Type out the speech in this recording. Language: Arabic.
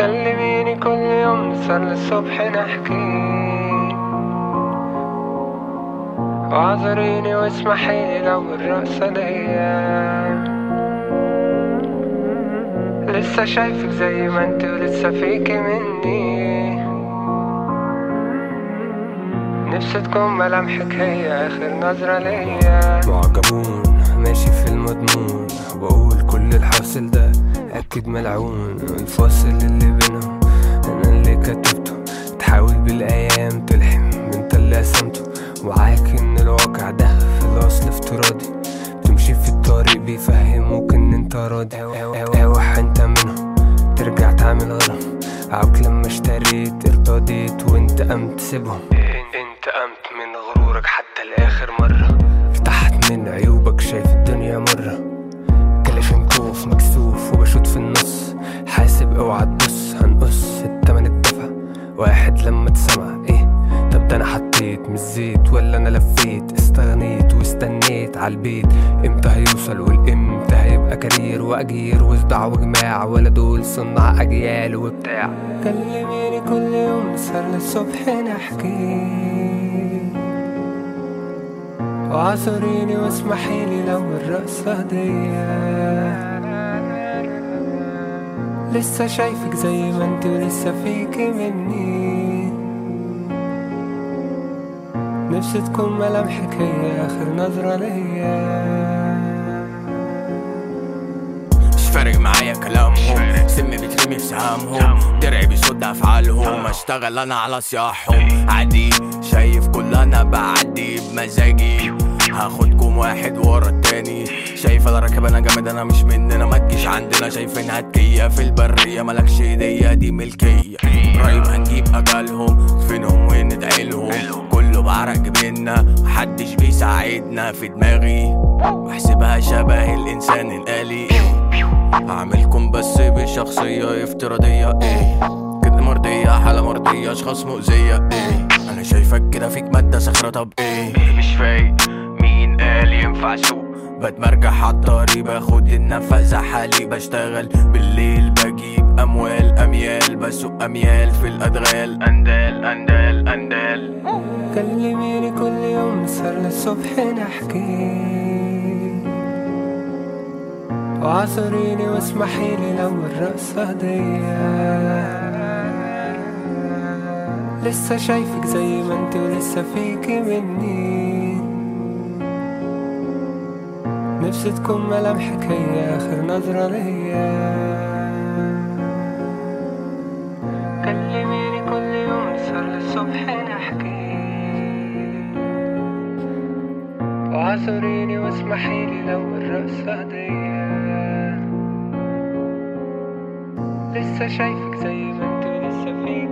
كلميني كل يوم نسهر للصبح نحكي. واعذريني واسمحيلي لو الرقصة ديا لسه شايفك زي ما انت ولسه فيكي مني. نفسي تكون ملامحك هي آخر نظرة ليا. معجبون ماشي في المضمون بقول كل الحاصل ده أكيد ملعون الفاصل اللي بينهم. أنا اللي كتبته. تحاول بالأيام تلحم انت اللي قسمته. وعاك إن الواقع ده في الأصل افتراضي. بتمشي في الطريق بيفهموك إن أنت راضي. اوح أنت منهم. ترجع تعمل غيرهم عاوك لما اشتريت ارتضيت وأنت قمت تسيبهم أنت قمت من غرورك حتى لآخر مرة. ارتحت من عيوبك شايف الدنيا مرة. وبشوط في النص. حاسب اوعى تبص هنقص التمن اتدفع واحد لما اتسمع إيه؟ طب ده أنا حطيت مش زيت ولا أنا لفيت؟ استغنيت واستنيت عالبيت إمتى هيوصل والإمتى هيبقى كارير وأجير؟ وصداع وجماع ولا دول صناع أجيال وبتاع. كلميني كل يوم نسهر للصبح نحكي. واعذريني واسمحيلي لو الرقصة ديا لسه شايفك زي ما انت ولسه فيكي مني. نفسي تكون ملامحك هي آخر نظرة ليا. مش فارق معايا كلامهم. سم بيترمي في سهامهم. درعي بيصد أفعالهم. أشتغل أنا على صياحهم عادي شايف كل أنا بعدي بمزاجي. هاخدكم واحد ورا التاني. شايف أنا راكب أنا جامد أنا مش مننا. ما تجيش عندنا شايفين هتكية في البرية. ملكش هدية دي ملكية. قريب هنجيب أجالهم. فينهم وندعي لهم كله بعرق جبيننا محدش بيساعدنا في دماغي. بحسبها شبه الإنسان الآلي. هعملكم بس بشخصية افتراضية. إيه؟ كده مرضية حالة مرضية أشخاص مؤذية. إيه؟ أنا شايفك كده فيك مادة صخرة. طب إيه؟ مش فايق. قال ينفع سوق بتمرجح عالطريق باخد النفس حالي بشتغل بالليل بجيب أموال أميال بسوق أميال في الأدغال. أندال أندال أندال. كلميني كل يوم نسهر للصبح نحكي. واعذريني واسمحيلي لو الرقصة ديا لسه شايفك زي ما انت ولسه فيكي مني. نفسي تكون ملامحك هي آخر نظرة ليا. كلميني كل يوم نسهر للصبح نحكي. واعذريني واسمحيلي لو الرقصة ديا لسه شايفك زي ما انت ولسه فيكي مني